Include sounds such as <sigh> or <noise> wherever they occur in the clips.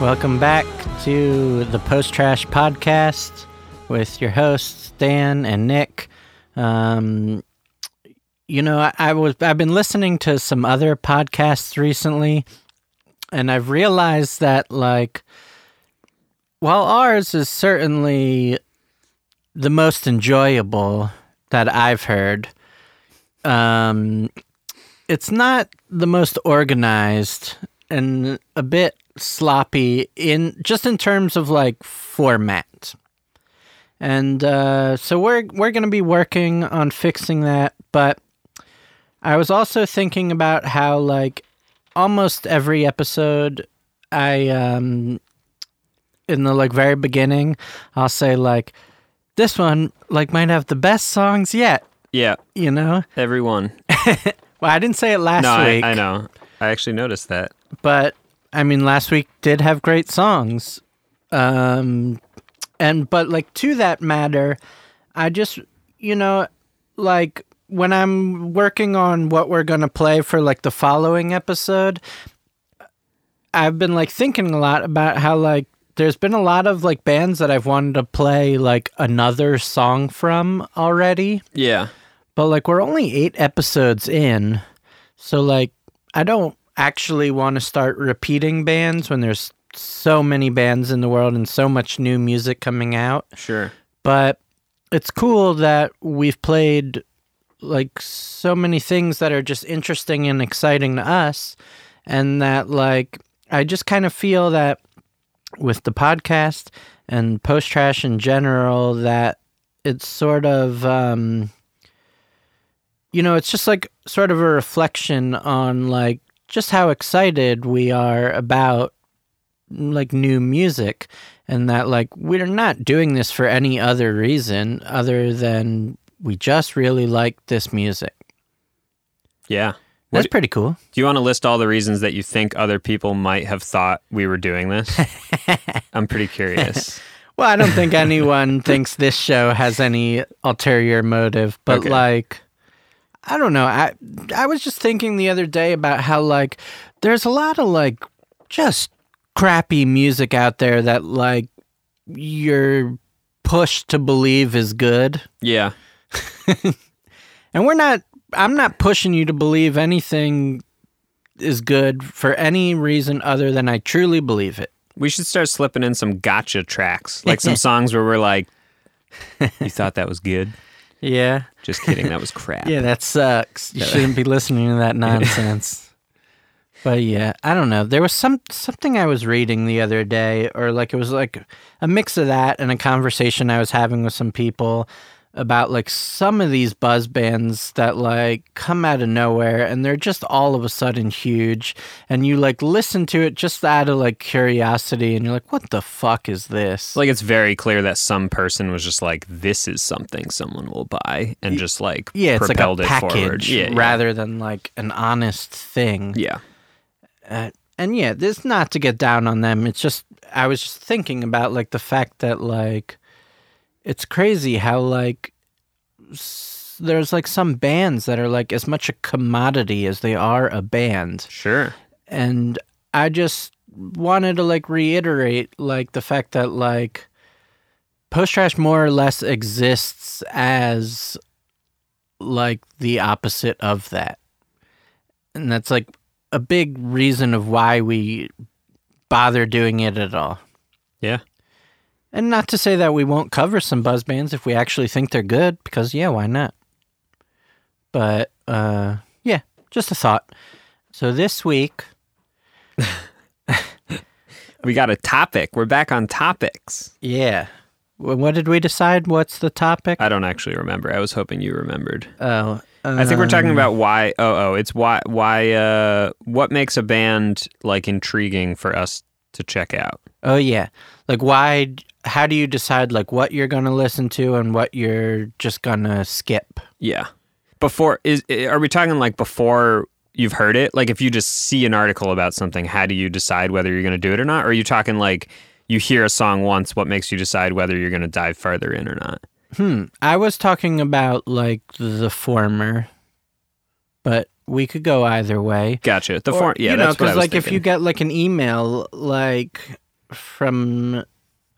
Welcome back to the Post Trash Podcast with your hosts Dan and Nick. Um, you know, I, I was I've been listening to some other podcasts recently, and I've realized that like, while ours is certainly the most enjoyable that I've heard, um, it's not the most organized and a bit sloppy in just in terms of like format. And uh, so we're we're going to be working on fixing that, but I was also thinking about how like almost every episode I um in the like very beginning I'll say like this one like might have the best songs yet, Yeah, you know? everyone. <laughs> Well, I didn't say it last no, I, week. I know. I actually noticed that. But I mean, last week did have great songs. Um, and but like to that matter, I just you know like when I'm working on what we're gonna play for like the following episode, I've been like thinking a lot about how like there's been a lot of like bands that I've wanted to play like another song from already Yeah. but like we're only eight episodes in so like i don't actually want to start repeating bands when there's so many bands in the world and so much new music coming out Sure. but it's cool that we've played like so many things that are just interesting and exciting to us and that like i just kind of feel that with the podcast and post trash in general that it's sort of um you know it's just like sort of a reflection on like just how excited we are about like new music and that like we're not doing this for any other reason other than we just really like this music. Yeah. That's What- pretty cool. Do you want to list all the reasons that you think other people might have thought we were doing this? <laughs> I'm pretty curious. <laughs> Well, I don't think anyone thinks this show has any ulterior motive, but Okay. like I don't know. I I was just thinking the other day about how like there's a lot of like just crappy music out there that like you're pushed to believe is good. Yeah. <laughs> And we're not I'm not pushing you to believe anything is good for any reason other than I truly believe it. We should start slipping in some gotcha tracks, like some <laughs> songs where we're like, "You thought that was good? Yeah. Just kidding, that was crap." <laughs> Yeah, that sucks. You shouldn't be <laughs> listening to that nonsense. <laughs> but yeah, I don't know. There was some something I was reading the other day, or like it was like a mix of that and a conversation I was having with some people about like some of these buzz bands that like come out of nowhere and they're just all of a sudden huge and you like listen to it just out of like curiosity and you're like what the fuck is this like it's very clear that some person was just like, "This is something someone will buy," and just like yeah it's like a propelled it forward. package Yeah, yeah. rather than like an honest thing Yeah. uh, and yeah, this not to get down on them. It's just I was just thinking about like the fact that like it's crazy how like s- there's like some bands that are like as much a commodity as they are a band, Sure. and I just wanted to like reiterate like the fact that like post trash more or less exists as like the opposite of that and that's like a big reason of why we bother doing it at all Yeah. And not to say that we won't cover some buzz bands if we actually think they're good because yeah why not but uh yeah just a thought so this week <laughs> We got a topic. We're back on topics. Yeah. What did we decide? What's the topic? I don't actually remember. I was hoping you remembered. Oh, I think we're talking um, about why. Oh, oh, it's why. Why? Uh, what makes a band like intriguing for us to check out? Oh yeah. Like why? How do you decide like what you're gonna listen to and what you're just gonna skip? Yeah. Before is are we talking like before you've heard it? Like if you just see an article about something, how do you decide whether you're going to do it or not? Or are you talking like you hear a song once, what makes you decide whether you're going to dive further in or not? Hmm. I was talking about like the former, but we could go either way. Gotcha. The Or, form, yeah, you know, that's what I was like if you get like an email, like from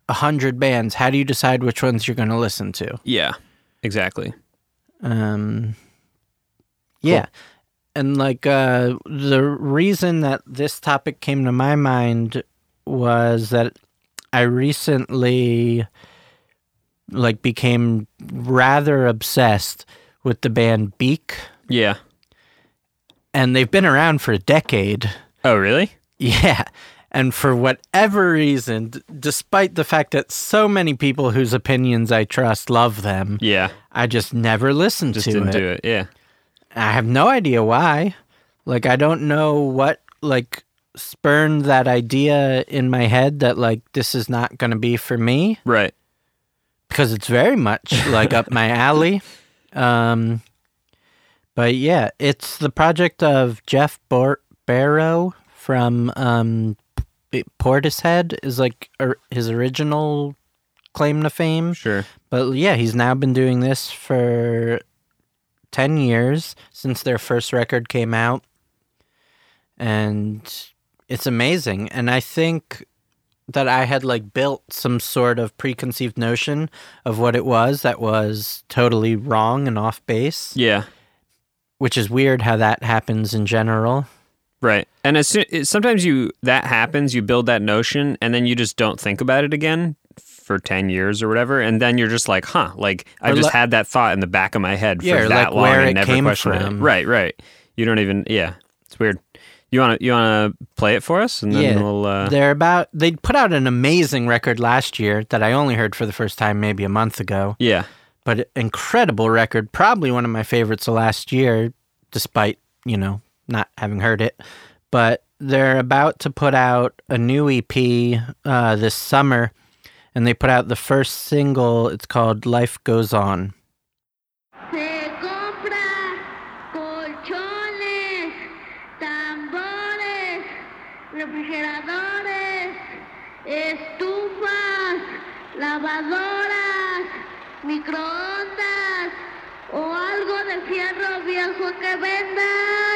a hundred bands, how do you decide which ones you're going to listen to? Yeah, exactly. Um, yeah. And like uh, the reason that this topic came to my mind was that I recently like became rather obsessed with the band Beak, Yeah. And they've been around for a decade. Oh, really? Yeah. And for whatever reason, d- despite the fact that so many people whose opinions I trust love them, Yeah. I just never listened Just to didn't it. do it. Yeah. I have no idea why. Like I don't know what like spurned that idea in my head that like this is not going to be for me Right. because it's very much like up my <laughs> alley. Um but yeah, it's the project of Geoff Bor- Barrow from um Portishead is like or his original claim to fame. Sure. But yeah, he's now been doing this for 10 years since their first record came out. And it's amazing. And I think that I had like built some sort of preconceived notion of what it was that was totally wrong and off base, Yeah. Which is weird how that happens in general. Right. And as soon, sometimes you that happens, you build that notion, and then you just don't think about it again for ten years or whatever, and then you're just like, huh, like I just had that thought in the back of my head for or that like long and never came questioned from. it. Right. Right. You don't even. Yeah. It's weird. You want to you want to play it for us, and then Yeah, we'll. Uh, They're about they put out an amazing record last year that I only heard for the first time maybe a month ago. yeah. But incredible record. Probably one of my favorites of last year, despite you know not having heard it. But they're about to put out a new EP uh, this summer, and they put out the first single. It's called "Life Goes On." Microondas o algo de fierro viejo que vendan.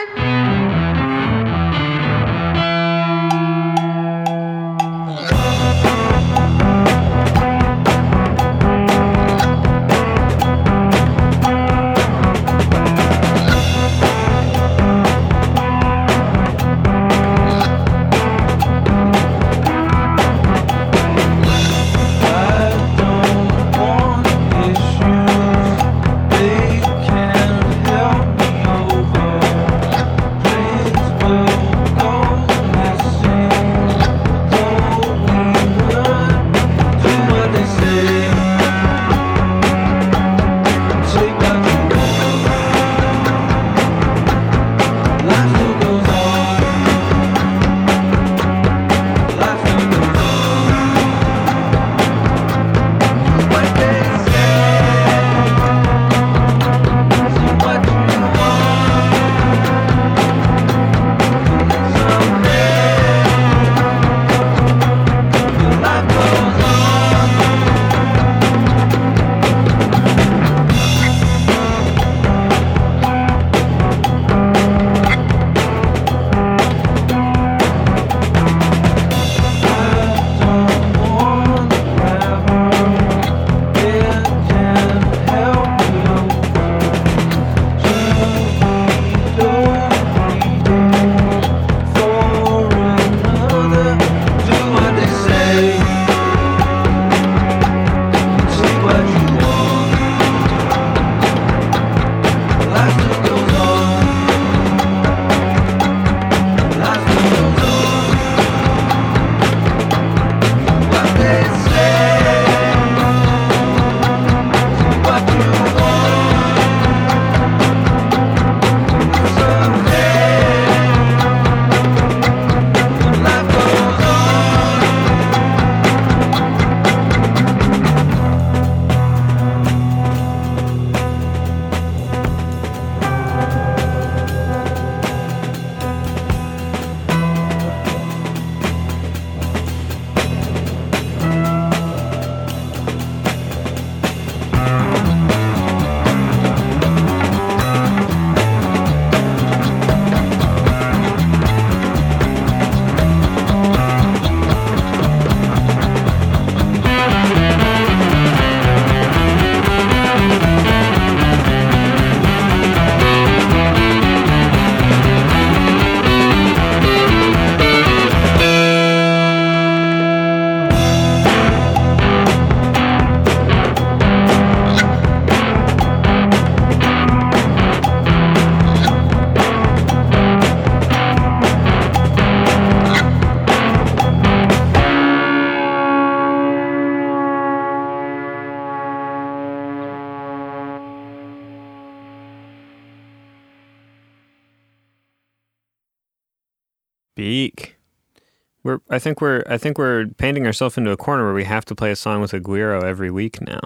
We're. I think we're. I think we're painting ourselves into a corner where we have to play a song with a güiro every week now.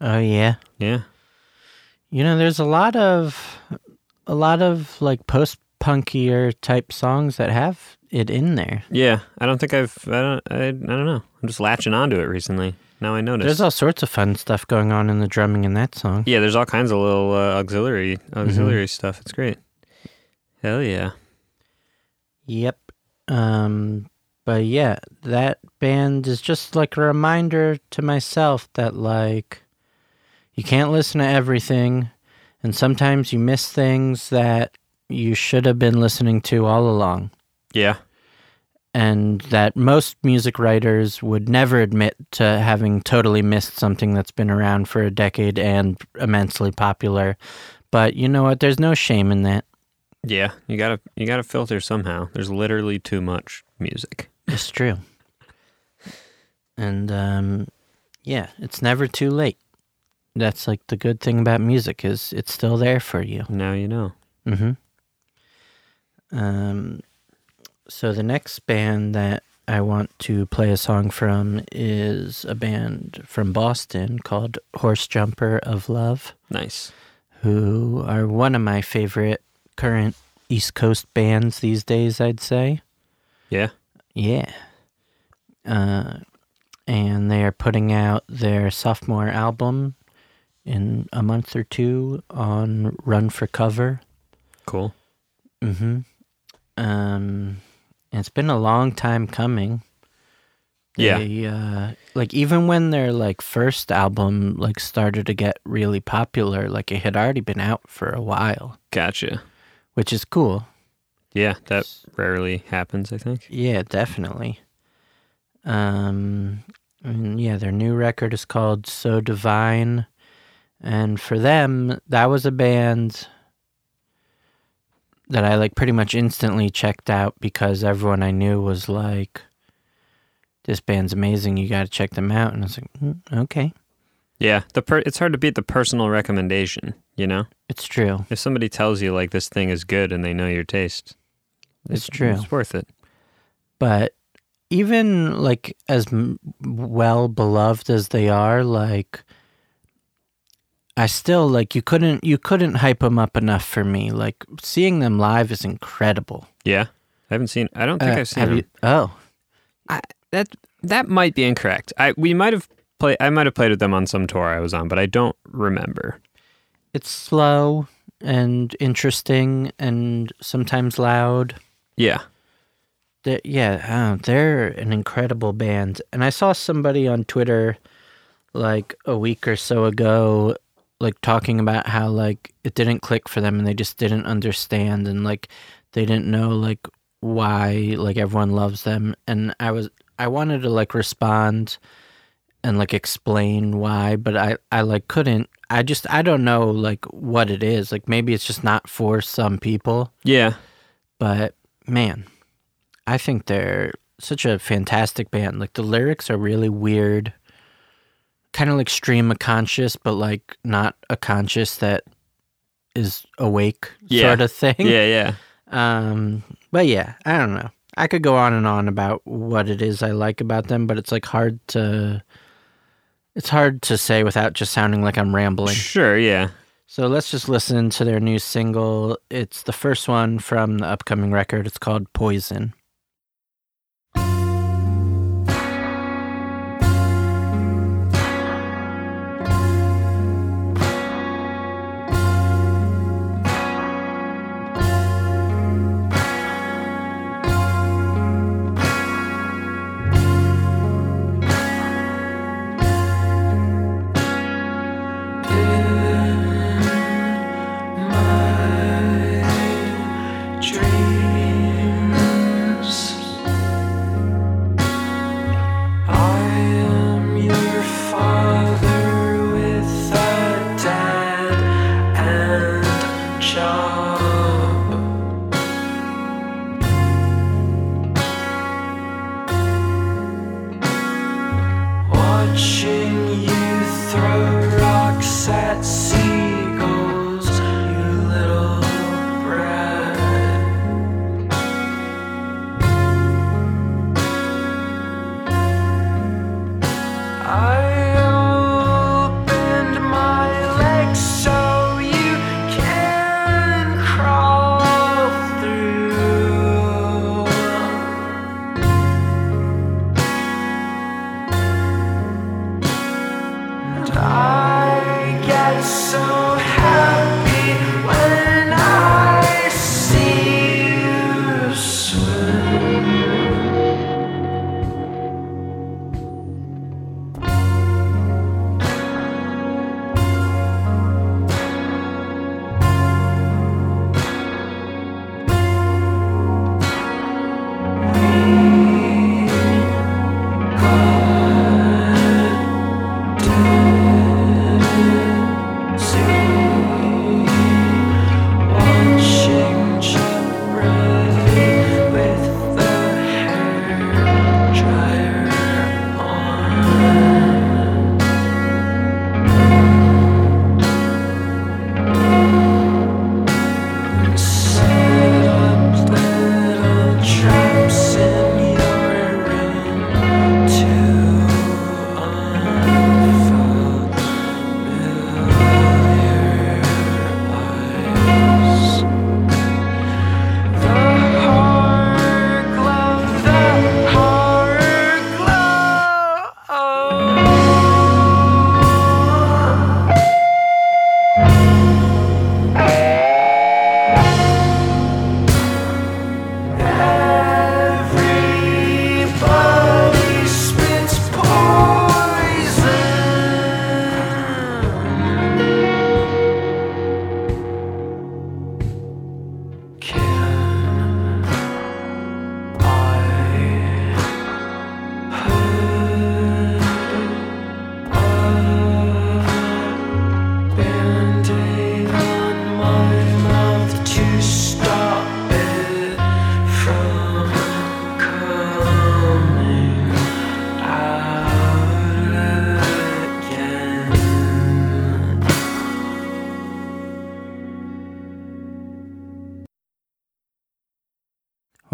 Oh yeah. Yeah. You know, there's a lot of a lot of like post punkier type songs that have it in there. Yeah. I don't think I've. I don't. I, I don't know. I'm just latching onto it recently. Now I notice. There's all sorts of fun stuff going on in the drumming in that song. yeah. There's all kinds of little uh, auxiliary auxiliary stuff. It's great. Hell yeah. Yep. Um but yeah, that band is just like a reminder to myself that like you can't listen to everything and sometimes you miss things that you should have been listening to all along. Yeah. and that most music writers would never admit to having totally missed something that's been around for a decade and immensely popular. But you know what? There's no shame in that. Yeah. You gotta. You gotta filter somehow. There's literally too much music. It's true. And um, yeah, it's never too late. That's like the good thing about music is it's still there for you. Now you know. Mm-hmm. Um, so the next band that I want to play a song from is a band from Boston called Horse Jumper of Love, Nice. who are one of my favorite current East Coast bands these days, I'd say. Yeah. Yeah. Uh, and they are putting out their sophomore album in a month or two on Run for Cover. Cool. Mm-hmm. Um, it's been a long time coming. Yeah. They, uh, like even when their like first album like started to get really popular, like it had already been out for a while, Gotcha. which is cool. Yeah. That rarely happens. I think. Yeah, definitely. Um, and yeah, their new record is called So Divine, and for them, that was a band that I like pretty much instantly checked out because everyone I knew was like, "This band's amazing. You got to check them out." And I was like, "Mm, "Okay, Yeah. The per- it's hard to beat the personal recommendation. You know, it's true. if somebody tells you like this thing is good and they know your taste, It's true. It's worth it. But even like as m- well beloved as they are, like I still like you couldn't you couldn't hype them up enough for me. Like seeing them live is incredible. Yeah. I haven't seen. I don't think Uh, I've seen. have them. you? Oh, I, that that might be incorrect. I we might have played. I might have played with them on some tour I was on, but I don't remember. it's slow and interesting and sometimes loud. Yeah. They're, yeah, oh, they're an incredible band. And I saw somebody on Twitter like a week or so ago like talking about how like it didn't click for them and they just didn't understand and like they didn't know like why like everyone loves them and I was I wanted to like respond and like explain why but I I like couldn't I just I don't know like what it is like maybe it's just not for some people Yeah. but man, I think they're such a fantastic band. Like the lyrics are really weird, kind of like stream of conscious, but like not a conscious that is awake Yeah. sort of thing. Yeah. Yeah. Um, but yeah, I don't know. I could go on and on about what it is I like about them, but it's like hard to. It's hard to say without just sounding like I'm rambling. Sure. Yeah. So let's just listen to their new single. It's the first one from the upcoming record. It's called Poison.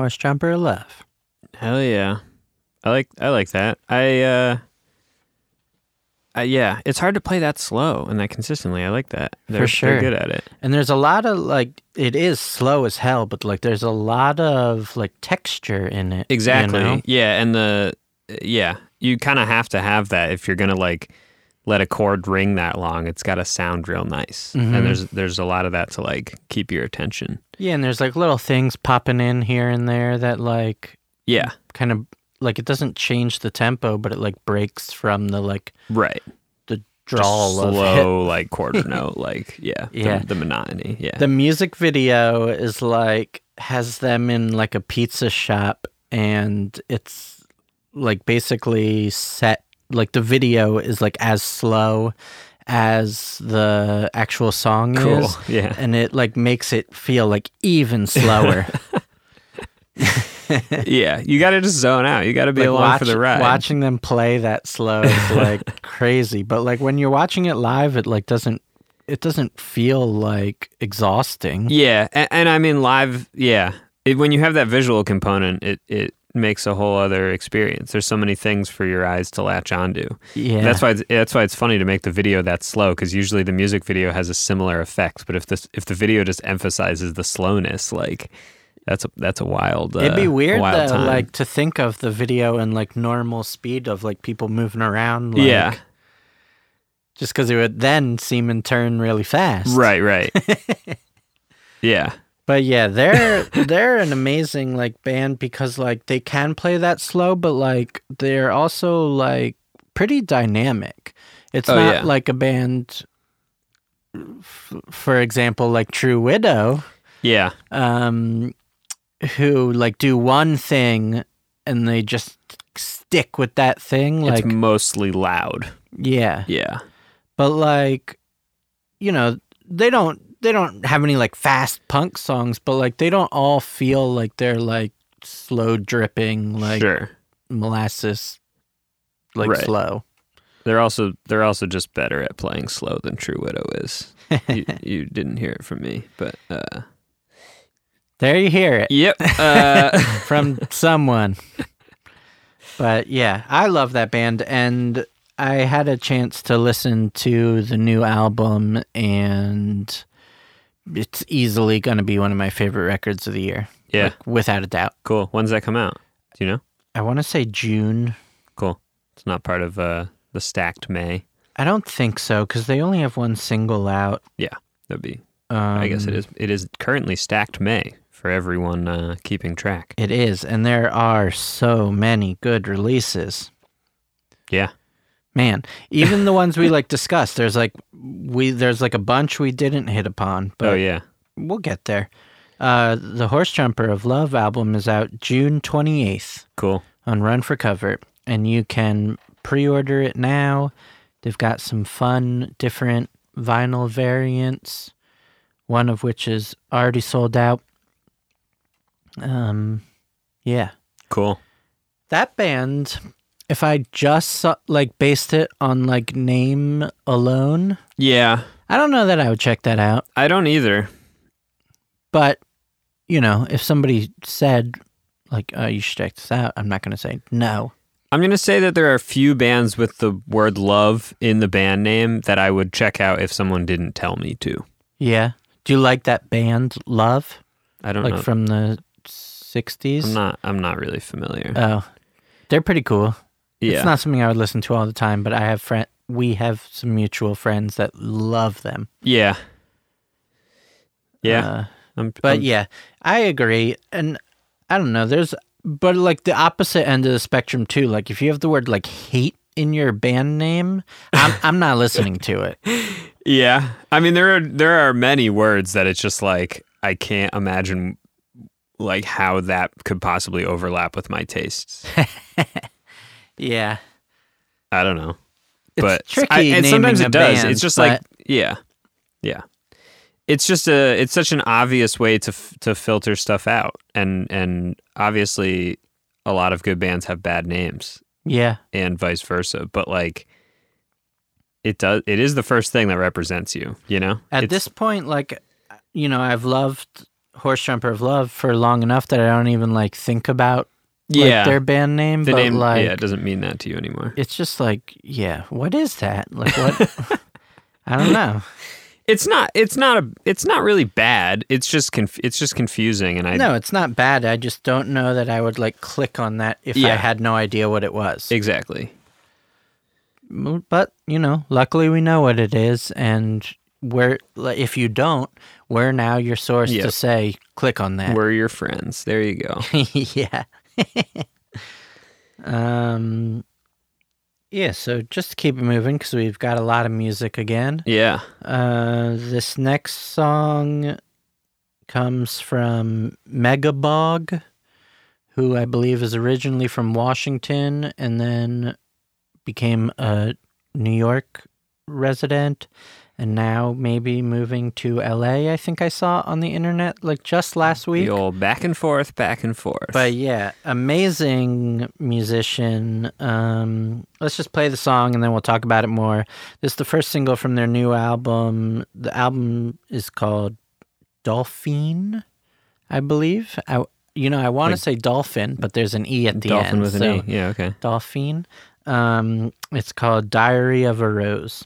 Horse Jumper Love. Hell yeah. I like I like that. I uh I, yeah, it's hard to play that slow and that consistently. I like that. They're, sure. They're good at it. And there's a lot of like it is slow as hell, but like there's a lot of like texture in it. you Exactly. know? Yeah, and the yeah, you kind of have to have that if you're gonna like let a chord ring that long. It's got to sound real nice, Mhm. and there's there's a lot of that to like keep your attention. Yeah, and there's like little things popping in here and there that like Yeah, kind of like it doesn't change the tempo, but it like breaks from the like right. the Just drawl of it. slow <laughs> like quarter <laughs> note, like yeah, the- Yeah. the, monotony. Yeah, The music video is like has them in like a pizza shop and it's like basically set like the video is like as slow as the actual song cool. is Yeah, and it like makes it feel like even slower. <laughs> <laughs> yeah. You got to just zone out. You got to be like along for the ride. Watching them play that slow is <laughs> like crazy, but like when you're watching it live it like doesn't it doesn't feel like exhausting. Yeah, and, and I mean live. Yeah, it, when you have that visual component, it it makes a whole other experience. There's so many things for your eyes to latch onto. Yeah. That's why it's, that's why it's funny to make the video that slow because usually the music video has a similar effect. But if this if the video just emphasizes the slowness, like that's a that's a wild. Uh, It'd be weird wild though, time. like to think of the video in like normal speed of like people moving around. Like, yeah, Just because it would then seem and turn really fast. right, right. <laughs> yeah, But yeah, they're <laughs> they're an amazing like band because like they can play that slow, but like they're also like pretty dynamic. It's Oh, not yeah. like a band, f- for example, like True Widow, yeah, um, who like do one thing and they just stick with that thing. Like it's mostly loud. yeah, Yeah, but like you know they don't they don't have any like fast punk songs but like they don't all feel like they're like slow dripping like sure. molasses like Right. slow They're also they're also just better at playing slow than True Widow is. you, <laughs> you didn't hear it from me, but uh, there you hear it yep. <laughs> Uh, from someone but yeah i love that band and i had a chance to listen to the new album and it's easily going to be one of my favorite records of the year yeah, like, without a doubt cool. When's that come out? Do you know? i want to say june Cool. It's not part of uh, the stacked May. I don't think so because they only have one single out. Yeah, that'd be. Um, I guess it is. It is currently stacked May for everyone uh, keeping track. It is, and there are so many good releases. Yeah. Man, <laughs> even the ones we like discussed, there's like we there's like a bunch we didn't hit upon, but oh yeah. we'll get there. Uh, the Horse Jumper of Love album is out June 28th Cool. on Run for Cover, and you can pre-order it now. They've got some fun, different vinyl variants, one of which is already sold out. Um, yeah, Cool. that band. If I just saw, like based it on like name alone, Yeah. I don't know that I would check that out. I don't either. But you know, if somebody said like, "Oh, you should check this out," I'm not going to say no. I'm going to say that there are a few bands with the word love in the band name that I would check out if someone didn't tell me to. Yeah. Do you like that band Love? I don't know. Like know. from the 60s? I'm not I'm not really familiar. Oh. They're pretty cool. Yeah. It's not something I would listen to all the time, but I have friend we have some mutual friends that love them. yeah. Yeah. Uh, I'm, but I'm- yeah, I agree. And I don't know, there's but like the opposite end of the spectrum too. Like if you have the word like hate in your band name, I'm <laughs> I'm not listening to it. Yeah. I mean there are there are many words that it's just like I can't imagine like how that could possibly overlap with my tastes. <laughs> Yeah. I don't know. It's but tricky I, and sometimes it does. band, it's just but- like yeah. Yeah. It's just a it's such an obvious way to f- to filter stuff out and and obviously a lot of good bands have bad names Yeah. and vice versa, but like it does it is the first thing that represents you, you know? At It's- this point, like, you know, I've loved Horse Jumper of Love for long enough that I don't even like think about like, yeah. their band name. the but name like, yeah, it doesn't mean that to you anymore. it's just like, yeah, what is that? Like, what? <laughs> I don't know. It's not it's not a it's not really bad. It's just conf- it's just confusing and I No, it's not bad. I just don't know that I would like click on that if I had no idea what it was. Exactly. But you know, luckily we know what it is, and we're if you don't, we're now your source Yep. to say click on that. We're your friends. There you go. <laughs> yeah. <laughs> um. Yeah. So just to keep it moving, because we've got a lot of music again. Yeah. Uh, this next song comes from Megabog, who I believe is originally from Washington and then became a New York resident and now maybe moving to LA, I think I saw on the internet like just last week. The old back and forth, back and forth. But yeah, amazing musician. Um, let's just play the song and then we'll talk about it more. This is the first single from their new album. The album is called Dolphin, I believe. I, you know, I want to Like- say dolphin, but there's an e at the Dolphin end. Dolphin with an so E. Yeah, okay. Dolphin. Um, it's called Diary of a Rose.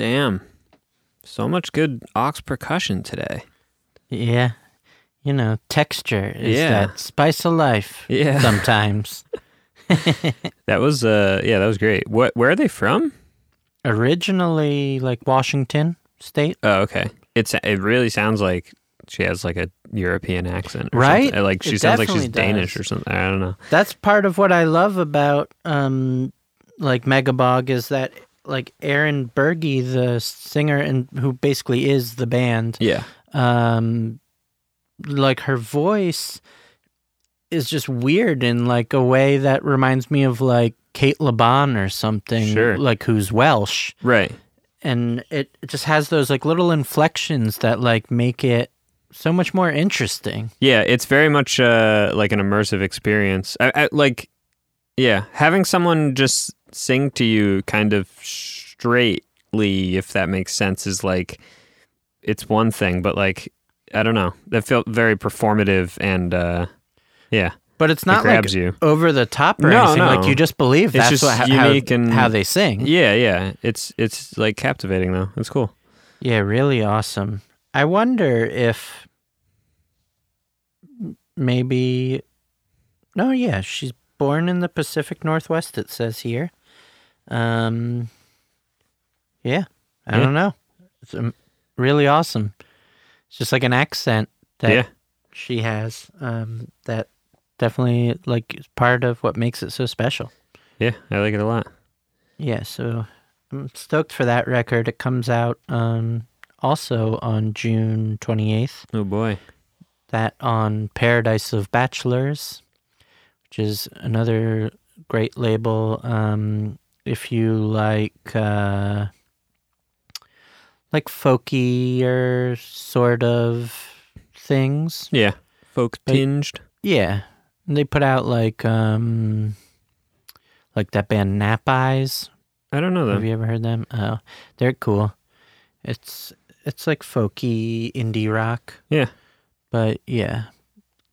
Damn. So much good aux percussion today. Yeah. You know, texture is Yeah. that spice of life Yeah. <laughs> sometimes. <laughs> That was uh yeah, that was great. What where are they from? Originally, like Washington State. Oh, okay. It's it really sounds like she has like a European accent, Right? something. Like she It sounds like she's definitely Danish or something. I don't know. That's part of what I love about um like Megabog is that like Erin Birgy, the singer and who basically is the band, Yeah, um like her voice is just weird in like a way that reminds me of like Cate Le Bon or something Sure. like who's Welsh right. and it it just has those like little inflections that like make it so much more interesting. Yeah, it's very much uh, like an immersive experience. I, I, like, yeah, having someone just sing to you kind of straightly, if that makes sense, is like it's one thing, but like I don't know, that felt very performative and uh, yeah, But it's not like grabs you. over the top or No, anything. Like you just believe It's that's just what, how, unique and- how they sing. yeah, yeah. It's it's like captivating though. It's cool. Yeah, really awesome. I wonder if maybe. No, yeah, she's born in the Pacific Northwest. It says here. Um. Yeah, I Yeah. don't know. It's um, really awesome. It's just like an accent that yeah, she has. Um, that definitely like is part of what makes it so special. yeah. I like it a lot. Yeah, so I'm stoked for that record. It comes out um, also on June 28th. Oh boy. That on Paradise of Bachelors, which is another great label. Um, if you like, uh, like folkier sort of things, Yeah, folk tinged. yeah, and they put out like um, like that band Nap Eyes. I don't know them. Have you ever heard them? Oh, they're cool. It's it's like folky indie rock. Yeah. But yeah,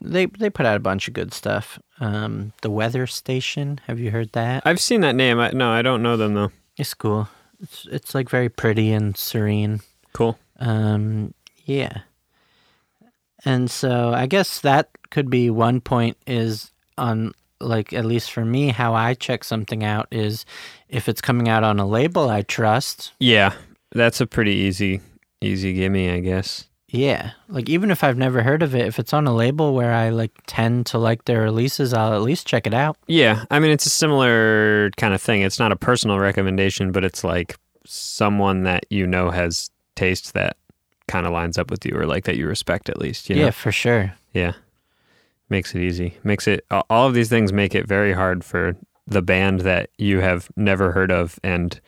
they they put out a bunch of good stuff. Um, the Weather Station. Have you heard that? I've seen that name. I, no, I don't know them though. It's cool. It's it's like very pretty and serene. Cool. Um, yeah. And so I guess that could be one point is on like at least for me how I check something out is if it's coming out on a label I trust. Yeah, that's a pretty easy easy gimme, I guess. Yeah. Like even if I've never heard of it, if it's on a label where I like tend to like their releases, I'll at least check it out. Yeah, I mean it's a similar kind of thing. It's not a personal recommendation, but it's like someone that you know has taste that kind of lines up with you or like that you respect at least, you know? Yeah, for sure. Yeah. Makes it easy. Makes it all of these things make it very hard for the band that you have never heard of and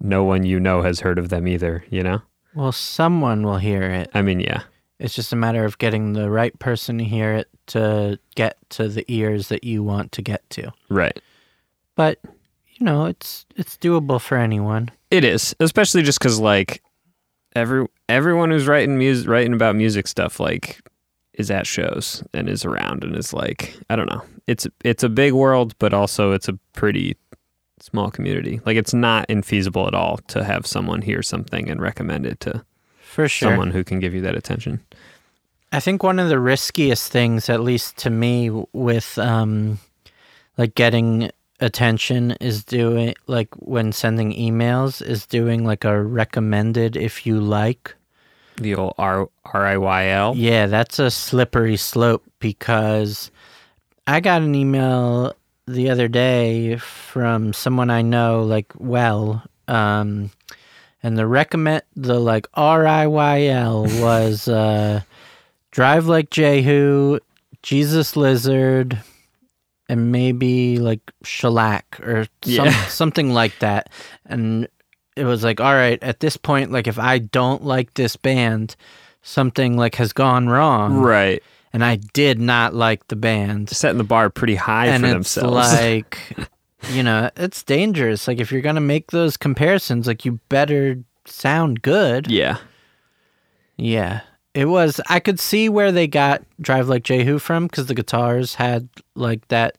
no one you know has heard of them either, you know? Well, someone will hear it. I mean, yeah. It's just a matter of getting the right person to hear it to get to the ears that you want to get to. Right. But you know, it's it's doable for anyone. It is, especially just cuz like every everyone who's writing music writing about music stuff like is at shows and is around and is like, I don't know. It's it's a big world, but also it's a pretty small community. Like it's not infeasible at all to have someone hear something and recommend it to For sure. someone who can give you that attention. I think one of the riskiest things, at least to me, with um, like getting attention is doing like when sending emails is doing like a recommended if you like. The old R R I Y L. Yeah, that's a slippery slope because I got an email the other day from someone I know like well, um, and the recommend the like R I Y L was uh, drive like Jehu, Jesus Lizard, and maybe like shellac or some, Yeah. <laughs> something like that, and it was like all right at this point like if I don't like this band something like has gone wrong Right. And I did not like the band. Setting the bar pretty high and for it's themselves. like, <laughs> you know, it's dangerous. Like if you're gonna make those comparisons, like you better sound good. yeah. Yeah, it was. I could see where they got "Drive Like Jehu" from because the guitars had like that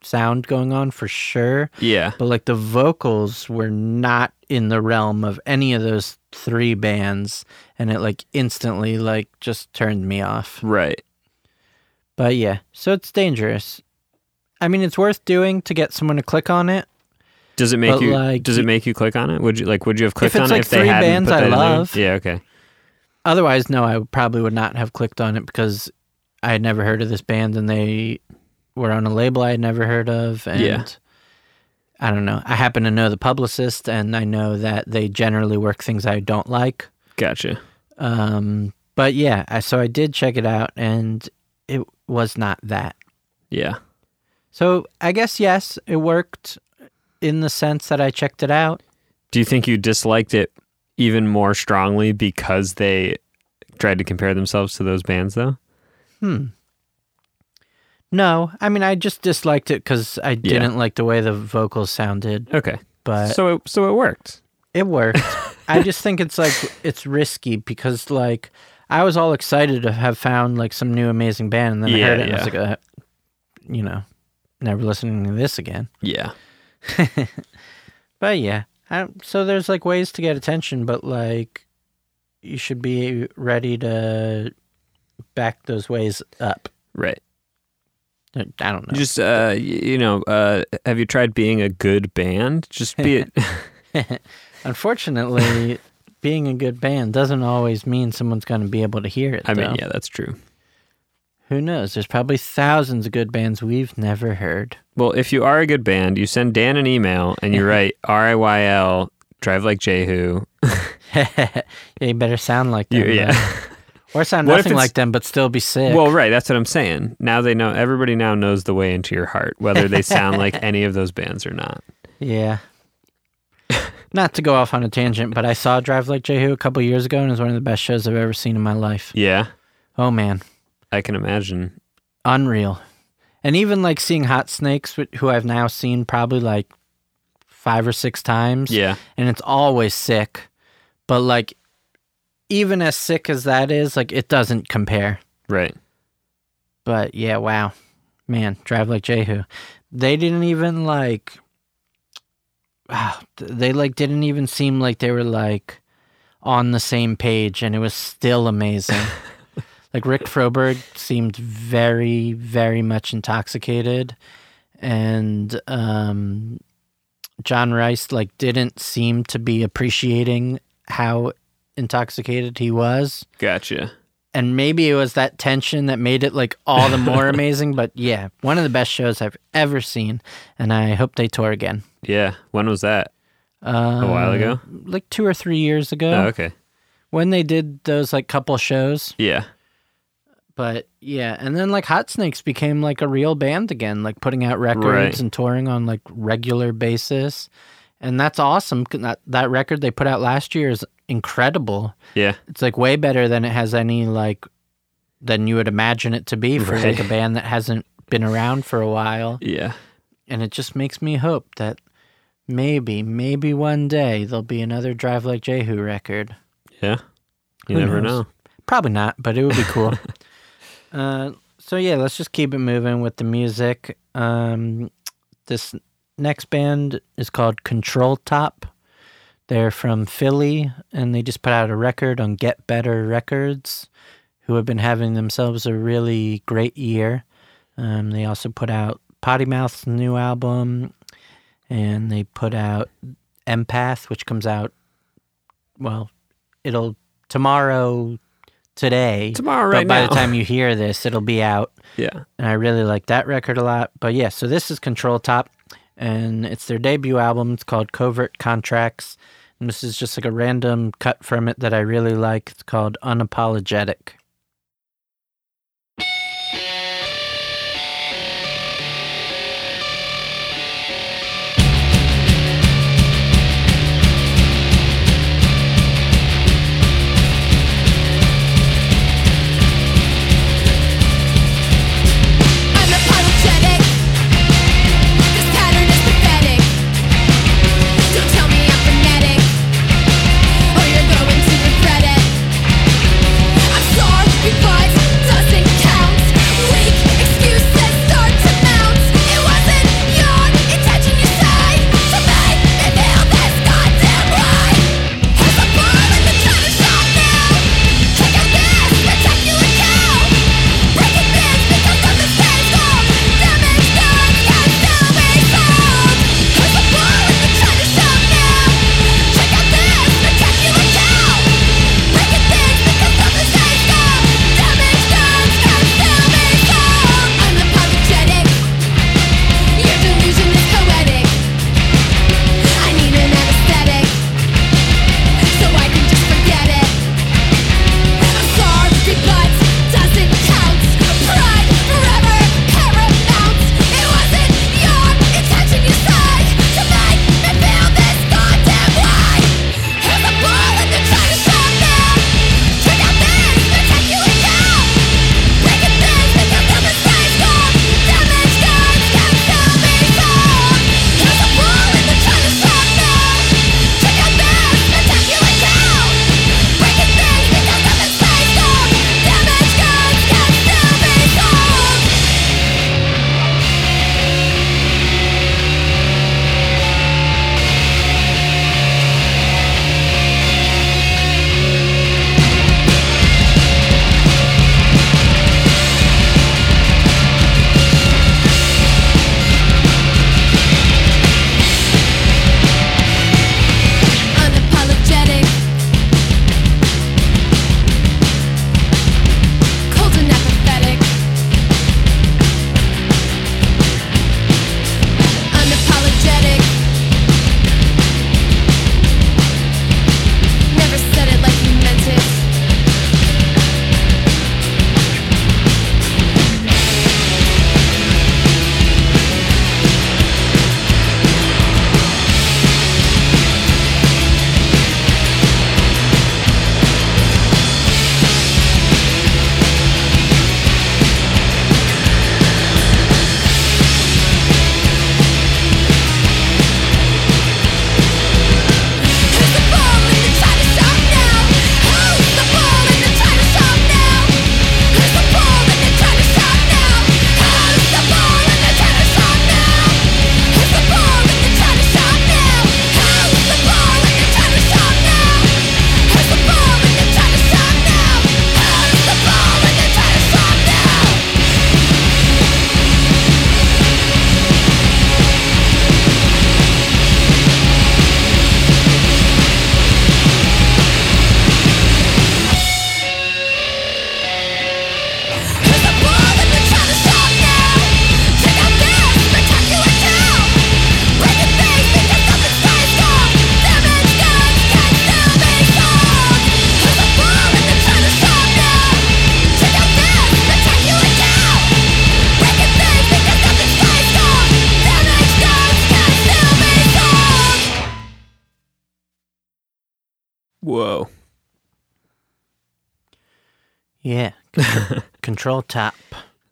sound going on for sure. Yeah. But like the vocals were not in the realm of any of those three bands, and it like instantly like just turned me off. Right. But yeah, so it's dangerous. I mean, it's worth doing to get someone to click on it. Does it make you like, does it make you click on it? Would you like would you have clicked on like it if they three hadn't bands put I that there? love. Yeah, okay. Otherwise, no, I probably would not have clicked on it because I had never heard of this band and they were on a label I had never heard of. And Yeah. I don't know. I happen to know the publicist and I know that they generally work things I don't like. Gotcha. Um, but yeah, I, so I did check it out and was not that. Yeah. So I guess, yes, it worked in the sense that I checked it out. Do you think you disliked it even more strongly because they tried to compare themselves to those bands though? Hmm. No, I mean, I just disliked it because I didn't like the way the vocals sounded, Okay. but so it, so it worked. it worked. <laughs> I just think it's like, it's risky because, like, I was all excited to have found, like, some new amazing band, and then I heard it and I was like, uh, you know, never listening to this again. <laughs> Yeah. But yeah, I, so there's, like, ways to get attention, but, like, you should be ready to back those ways up. Right. I don't know. Just uh you know, uh have you tried being a good band? Just be it <laughs> <laughs> Unfortunately, being a good band doesn't always mean someone's going to be able to hear it. I mean, yeah, that's true. Who knows? There's probably thousands of good bands we've never heard. Well, if you are a good band, you send Dan an email and you <laughs> write R I Y L drive like Jehu. <laughs> yeah, you better sound like them. You, yeah. <laughs> Or sound What nothing like them, but still be sick. Well, right. That's what I'm saying. Now they know. Everybody now knows the way into your heart, whether they sound like any of those bands or not. yeah. Not to go off on a tangent, but I saw Drive Like Jehu a couple years ago, and it was one of the best shows I've ever seen in my life. Yeah, Oh man, I can imagine. unreal. And even like seeing Hot Snakes, who I've now seen probably like five or six times. Yeah, and it's always sick. But like even as sick as that is, like it doesn't compare. Right. But yeah, wow. Man, Drive Like Jehu. They didn't even like <sighs> they like didn't even seem like they were like on the same page and it was still amazing. <laughs> like Rick Froberg seemed very very much intoxicated and um John Reis like didn't seem to be appreciating how intoxicated he was Gotcha. And maybe it was that tension that made it like all the more <laughs> amazing. But yeah, one of the best shows I've ever seen, and I hope they tour again. Yeah. When was that? Uh, A while ago? like two or three years ago, Oh, okay. when they did those like couple shows. Yeah. But yeah, and then like Hot Snakes became like a real band again, like putting out records Right. and touring on like regular basis, and that's awesome. That that record they put out last year is incredible. Yeah. It's like way better than it has any like than you would imagine it to be for like a band that hasn't been around for a while. Yeah. And it just makes me hope that maybe, maybe one day there'll be another Drive Like Jehu record. Yeah. You Who never knows? know. Probably not, but it would be cool. <laughs> uh, so yeah, let's just keep it moving with the music. Um, this next band is called Control Top. They're from Philly, and they just put out a record on Get Better Records, who have been having themselves a really great year. Um, they also put out Potty Mouth's new album, and they put out Empath, which comes out, well, it'll tomorrow, today. Tomorrow, right but by now. the time you hear this, it'll be out <laughs> Yeah. and I really like that record a lot. But yeah, so this is Control Top, and it's their debut album. It's called Covert Contracts, and this is just like a random cut from it that I really like. It's called Unapologetic. Yeah. <laughs> Control, Control Top.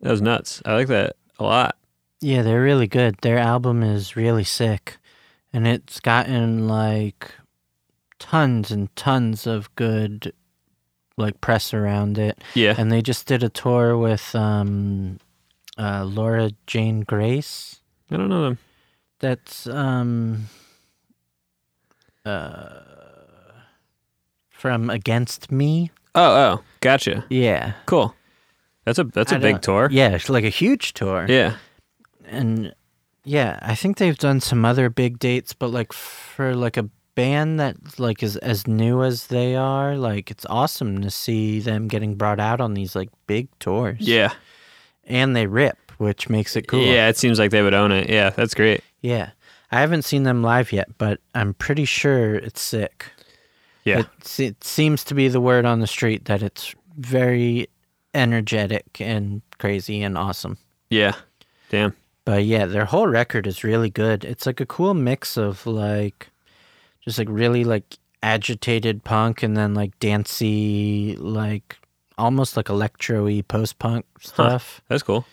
That was nuts. I like that a lot. Yeah, they're really good. Their album is really sick. And it's gotten like tons and tons of good like press around it. Yeah. And they just did a tour with um uh Laura Jane Grace. I don't know them. That's um uh from Against Me. Oh, oh, gotcha. Yeah. Cool. That's a that's a I big don't- tour. Yeah, it's like a huge tour. Yeah. and yeah, I think they've done some other big dates, but like for like a band that like is as new as they are, like it's awesome to see them getting brought out on these like big tours. Yeah. and they rip, which makes it cool. Yeah, it seems like they would own it. Yeah, that's great. yeah. I haven't seen them live yet, but I'm pretty sure it's sick. Yeah. It, it seems to be the word on the street that it's very energetic and crazy and awesome. yeah. Damn. But yeah, their whole record is really good. It's like a cool mix of like just like really like agitated punk and then like dancey like almost like electro-y post-punk stuff. That's cool.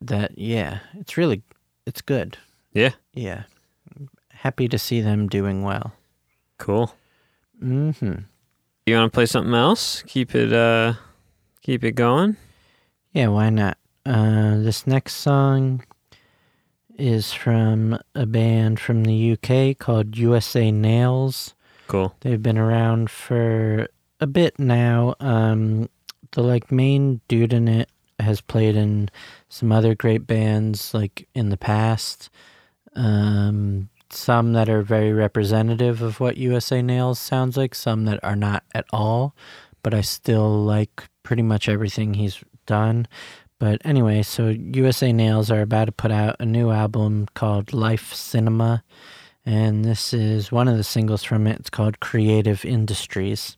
That yeah, it's really it's good. Yeah. Yeah. Happy to see them doing well. Cool. Mhm. You want to play something else? Keep it uh keep it going? Yeah, why not? Uh, this next song is from a band from the UK called USA Nails. Cool. They've been around for a bit now. Um, the like main dude in it has played in some other great bands like in the past. Um, some that are very representative of what USA Nails sounds like, some that are not at all. But I still like pretty much everything he's done. But anyway, so USA Nails are about to put out a new album called Life Cinema. And this is one of the singles from it. It's called Creative Industries.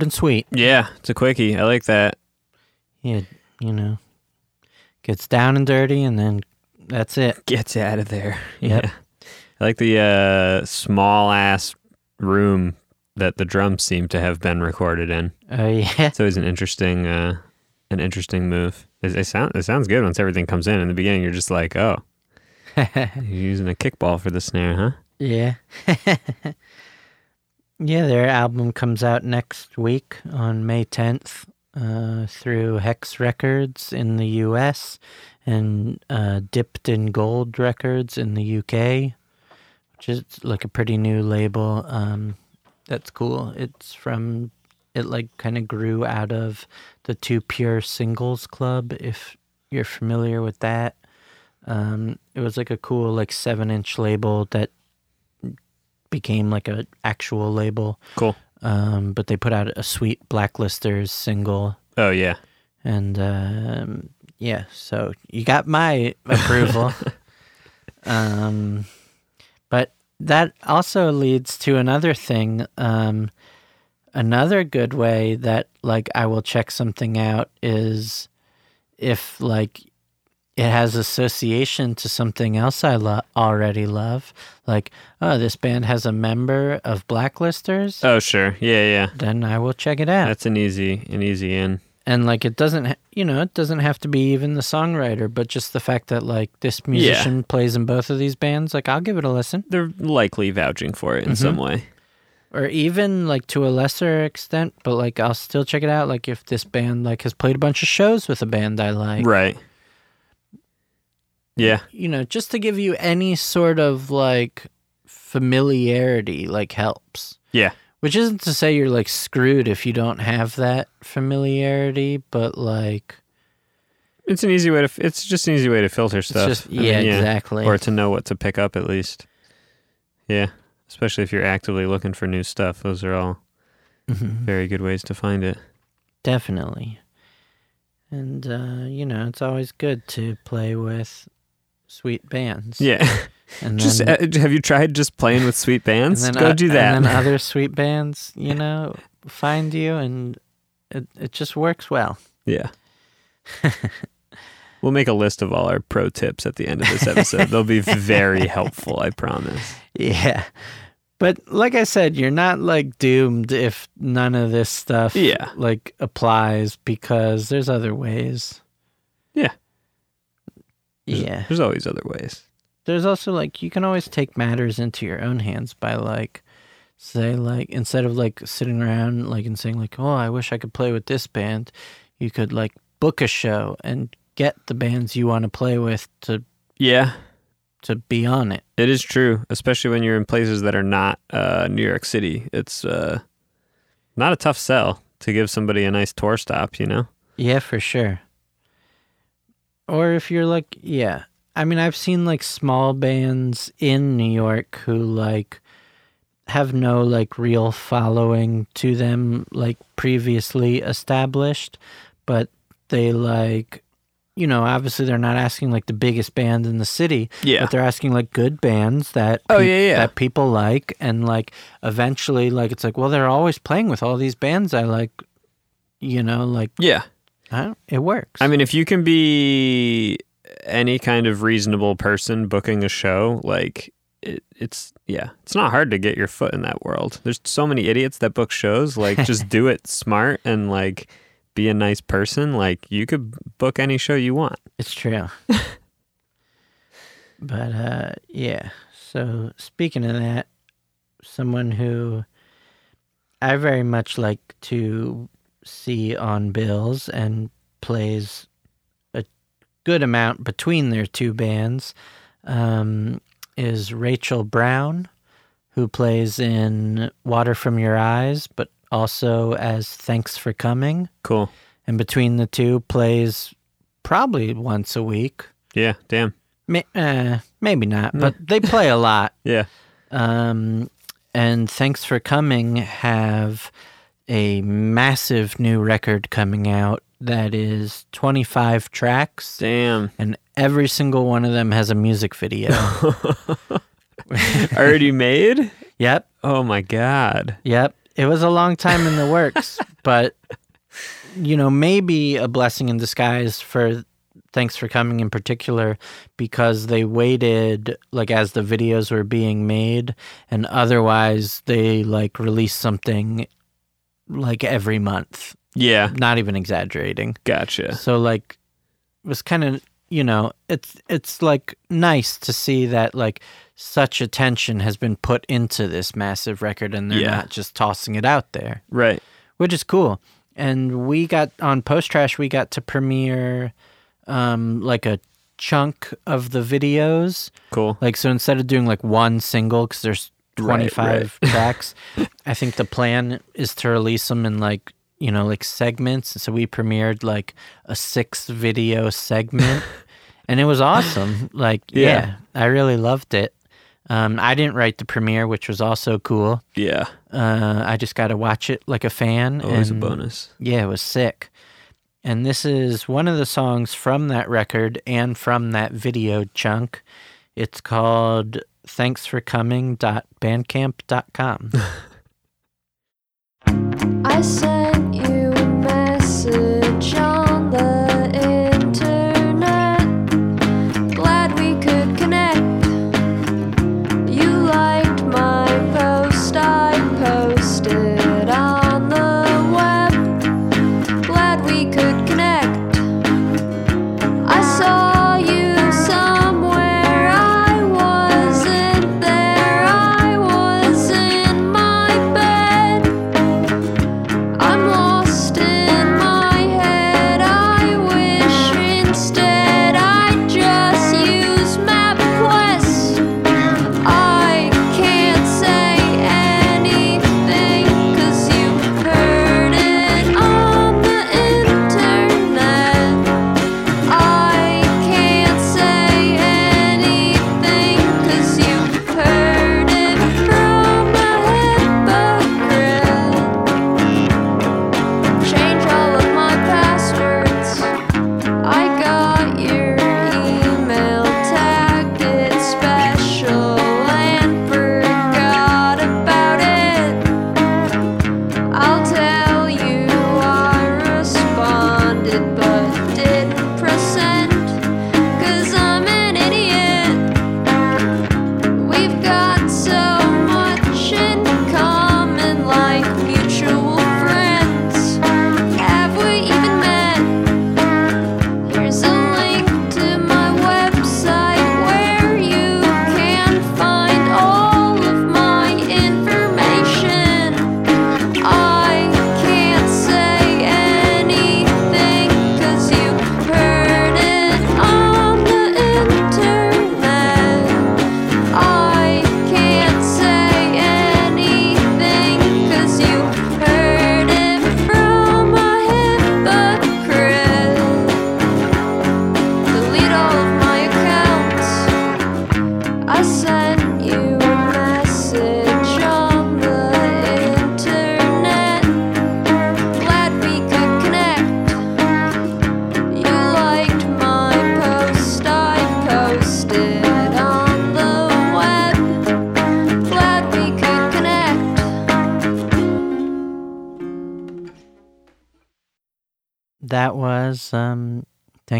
Short and sweet. Yeah, it's a quickie. I like that. Yeah, you know, gets down and dirty, and then that's it. Gets out of there. <laughs> Yep. Yeah. I like the uh small ass room that the drums seem to have been recorded in. Oh yeah, It's always an interesting uh an interesting move. It, it sound it sounds good once everything comes in. In the beginning you're just like, "Oh, <laughs> you're using a kickball for the snare, huh?" yeah, <laughs> yeah. Their album comes out next week on May tenth uh, through Hex Records in the U.S. and uh, Dipped in Gold Records in the UK, which is like a pretty new label. Um, that's cool. It's from it like kind of grew out of the Too Pure Singles Club. If you're familiar with that, um, it was like a cool like seven inch label that became like a actual label. Cool. Um, but they put out a sweet Blacklisters single, Oh yeah. and um, yeah, so you got my approval. <laughs> um, but that also leads to another thing. Um, another good way that like I will check something out is if like it has association to something else I lo- already love. Like, oh, this band has a member of Blacklisters. Oh sure. Yeah, yeah. then I will check it out. That's an easy an easy in. and like it doesn't ha- you know it doesn't have to be even the songwriter but just the fact that like this musician plays in both of these bands like i'll give it a listen They're likely vouching for it in some mm-hmm. way. or even like to a lesser extent but like i'll still check it out like if this band like has played a bunch of shows with a band i like Right. Yeah. you know just to give you any sort of like familiarity like helps Yeah. which isn't to say you're like screwed if you don't have that familiarity but like It's an easy way to it's just an easy way to filter stuff. just- I mean, yeah, exactly. Or to know what to pick up at least. Yeah, especially if you're actively looking for new stuff. Those are all Mm-hmm. very good ways to find it. Definitely. And, uh, you know, it's always good to play with sweet bands. Yeah. <laughs> And just then, uh, have you tried just playing with sweet bands? then, Go uh, do that. And then <laughs> other sweet bands, you know, find you and it, it just works well. yeah. <laughs> we'll make a list of all our pro tips at the end of this episode. They'll be very helpful, I promise. Yeah. But like I said, you're not like doomed if none of this stuff Yeah. like applies because there's other ways. Yeah. There's- Yeah. There's always other ways. there's also like you can always take matters into your own hands by like say like instead of like sitting around like and saying like oh i wish i could play with this band you could like book a show and get the bands you want to play with to Yeah. to be on it It is true, especially when you're in places that are not uh, New York City. It's uh, not a tough sell to give somebody a nice tour stop, you know? yeah for sure or if you're like yeah i mean i've seen like small bands in new york who like have no like real following to them like previously established but they like you know obviously they're not asking like the biggest band in the city Yeah. but they're asking like good bands that Oh, yeah, yeah. that people like and like eventually like it's like well they're always playing with all these bands i like you know like Yeah. It works I mean, if you can be any kind of reasonable person booking a show, like, it, it's, yeah, it's not hard to get your foot in that world. There's so many idiots that book shows. Like, <laughs> just do it smart and, like, be a nice person. Like, you could book any show you want. It's true. <laughs> but uh yeah. So speaking of that, someone who I very much like to see on bills and plays a good amount between their two bands um, is Rachel Brown, who plays in Water from Your Eyes, but also as Thanks for Coming Cool. and between the two plays probably once a week. Yeah. Damn. Uh, maybe not, but <laughs> they play a lot. Yeah. Um, and thanks for coming. Have a massive new record coming out that is 25 tracks, Damn. and every single one of them has a music video. <laughs> Already made? yep, Oh my god. Yep. It was a long time in the works, <laughs> but you know, maybe a blessing in disguise for thanks for coming in particular because they waited like as the videos were being made and otherwise they like released something like every month. Yeah. Not even exaggerating. Gotcha. So like it was kind of you know it's it's like nice to see that like such attention has been put into this massive record and they're Yeah. not just tossing it out there Right. which is cool and we got on post trash we got to premiere um like a chunk of the videos Cool. like so instead of doing like one single because there's Right, 25 <laughs> tracks i think the plan is to release them in like you know like segments so we premiered like a six video segment <laughs> and it was awesome like yeah. Yeah. i really loved it Um, I didn't write the premiere, which was also cool. Yeah. Uh, I just got to watch it like a fan. Always and a bonus. Yeah, it was sick. And this is one of the songs from that record and from that video chunk. It's called Thanks <laughs>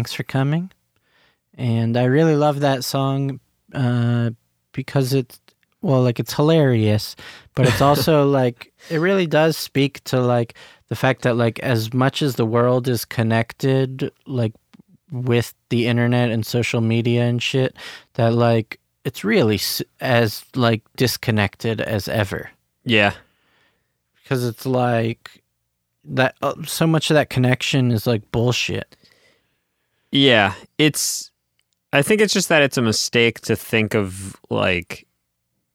Thanks for Coming. And I really love that song uh, because it's, well, like it's hilarious, but it's <laughs> also like, it really does speak to like the fact that, like, as much as the world is connected, like, with the internet and social media and shit, that, like, it's really as, like, disconnected as ever. Yeah. Because it's like, that uh, so much of that connection is like bullshit. Yeah. It's I think it's just that it's a mistake to think of like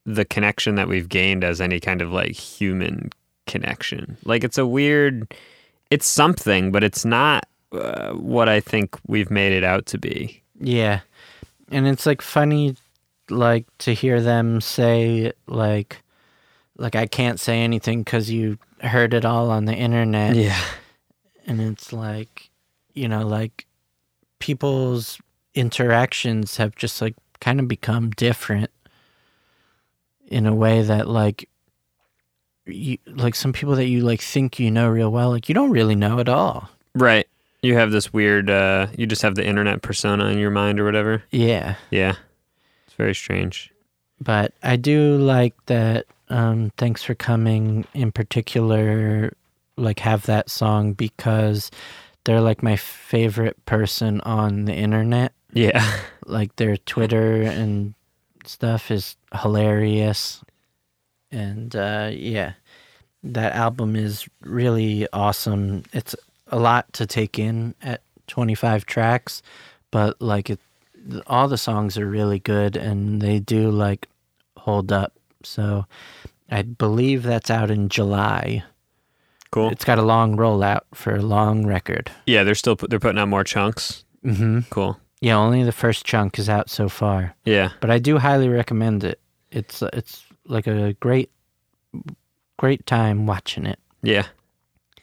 the connection that we've gained as any kind of like human connection. Like it's a weird it's something, but it's not uh, what I think we've made it out to be. Yeah. And it's like funny like to hear them say like like I can't say anything cuz you heard it all on the internet Yeah. and it's like you know like people's interactions have just like kind of become different in a way that like you like some people that you like think you know real well like you don't really know at all Right. You have this weird uh you just have the internet persona in your mind or whatever. yeah Yeah. It's very strange. but I do like that. Um, thanks for coming. In particular, like have that song because they're like my favorite person on the internet. Yeah. Like their Twitter and stuff is hilarious, and uh, yeah, that album is really awesome. It's a lot to take in at 25 tracks, but like it, all the songs are really good and they do like hold up. So I believe that's out in July. Cool. It's got a long rollout for a long record. yeah, they're still they're putting out more chunks. Mm-hmm. Cool. Yeah, only the first chunk is out so far, Yeah. but I do highly recommend it. it's it's like a great great time watching it. Yeah.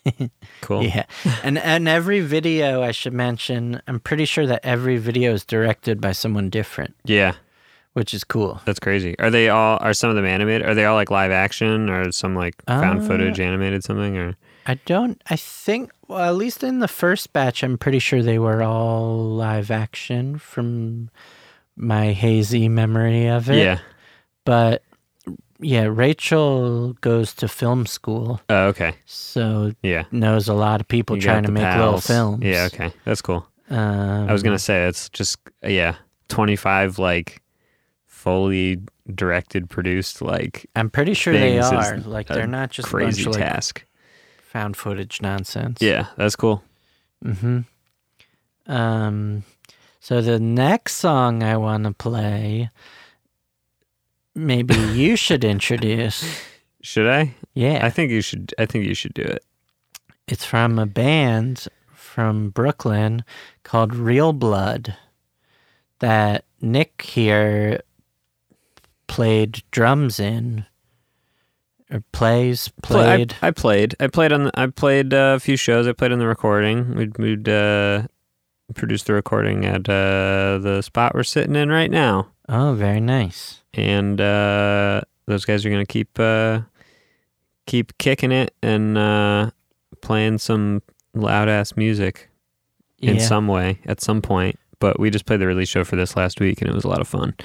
<laughs> cool. Yeah, and and every video I should mention, I'm pretty sure that every video is directed by someone different, Yeah. Which is cool. That's crazy. Are they all? Are some of them animated? Are they all like live action, or some like found Uh, footage animated something? Or I don't. I think, well, at least in the first batch, I'm pretty sure they were all live action from my hazy memory of it. yeah. But yeah, Rachel goes to film school, Oh, okay. so Yeah. knows a lot of people You trying to make little pals. films. Yeah. Okay. That's cool. Um, I was gonna say it's just yeah, twenty five like fully directed, produced like I'm pretty sure they are. Like they're not just a crazy bunch of like task. found footage nonsense. Yeah, that's cool. Mm-hmm. Um, so the next song I want to play, maybe you <laughs> should introduce. Should I? Yeah, I think you should. I think you should do it. it's from a band from Brooklyn called Real Blood that Nick here played drums in, or plays Play- I- played. I, played. I played on. The, I played uh, a few shows. I played on the recording. We'd, we'd uh, produced the recording at uh, the spot we're sitting in right now, oh, very nice. and uh, those guys are gonna keep uh, keep kicking it and uh, playing some loud ass music in Yeah. some way at some point. But we just played the release show for this last week, and it was a lot of fun.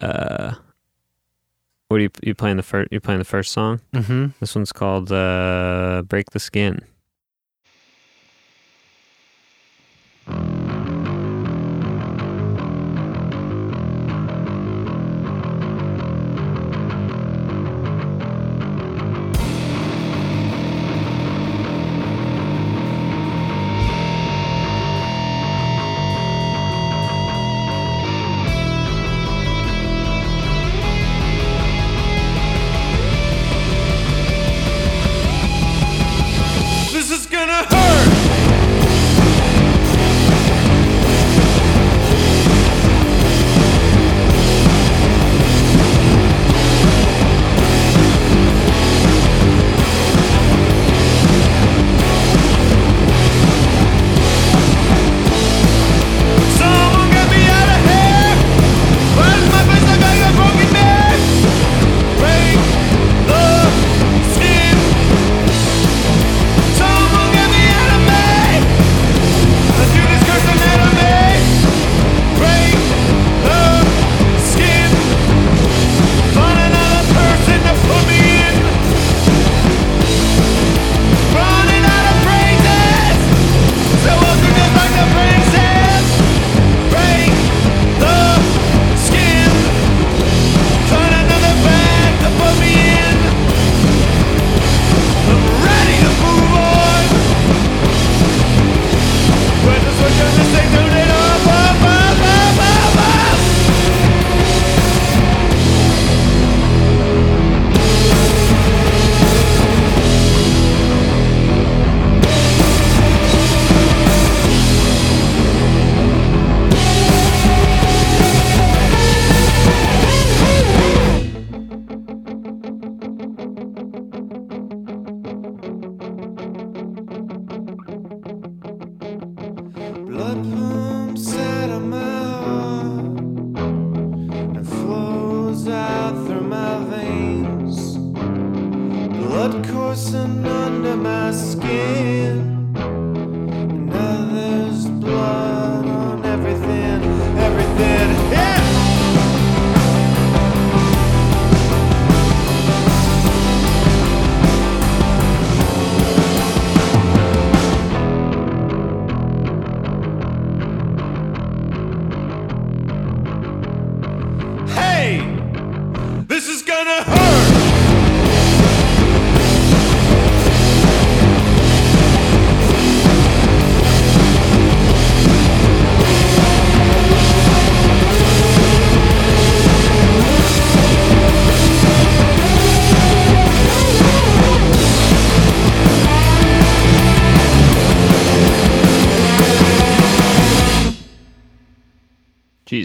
Uh, what are you you playing the first? You playing the first song? Mm-hmm. This one's called uh, "Break the Skin."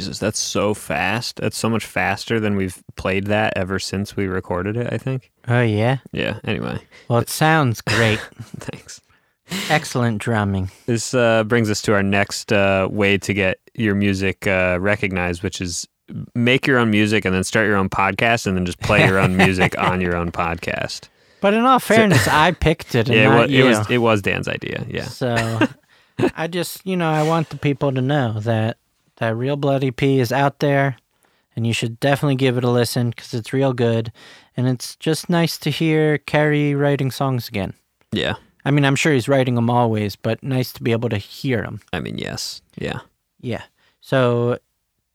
Jesus, that's so fast. That's so much faster than we've played that ever since we recorded it, I think. Oh yeah. Yeah, anyway. Well, it sounds great. <laughs> Thanks. Excellent drumming. This uh, brings us to our next uh, way to get your music uh, recognized, which is make your own music and then start your own podcast and then just play your own music <laughs> on your own podcast. But in all fairness, <laughs> I picked it and Yeah, it not was, you. it was it was Dan's idea. Yeah. So I just, you know, I want the people to know that that Real Blood EP is out there and you should definitely give it a listen because it's real good. And it's just nice to hear Carrie writing songs again. Yeah. I mean, I'm sure he's writing them always, but nice to be able to hear them. I mean, yes. Yeah. Yeah. So,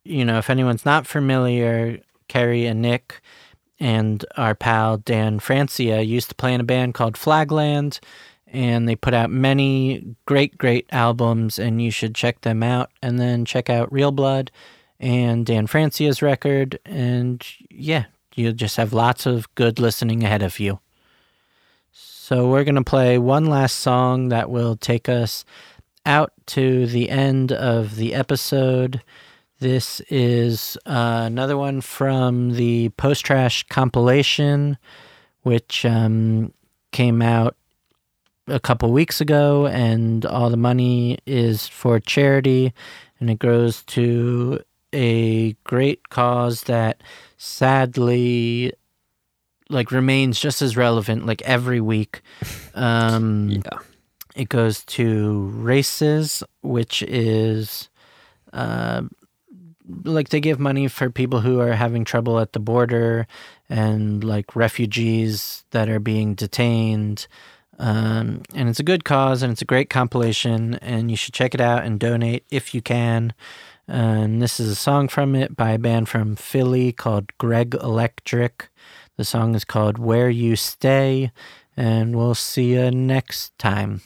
you know, if anyone's not familiar, Carrie and Nick and our pal Dan Francia used to play in a band called Flagland, and they put out many great, great albums, and you should check them out. And then check out Real Blood and Dan Francia's record, and yeah, you'll just have lots of good listening ahead of you. So, we're going to play one last song that will take us out to the end of the episode. This is uh, another one from the Post Trash compilation, which um, came out a couple weeks ago, and all the money is for charity, and it goes to a great cause that sadly like remains just as relevant like every week <laughs> um Yeah. it goes to RAICES which is uh, like they give money for people who are having trouble at the border and like refugees that are being detained um, and it's a good cause and it's a great compilation and you should check it out and donate if you can. And this is a song from it by a band from philly called greg electric. The song is called where you stay and we'll see you next time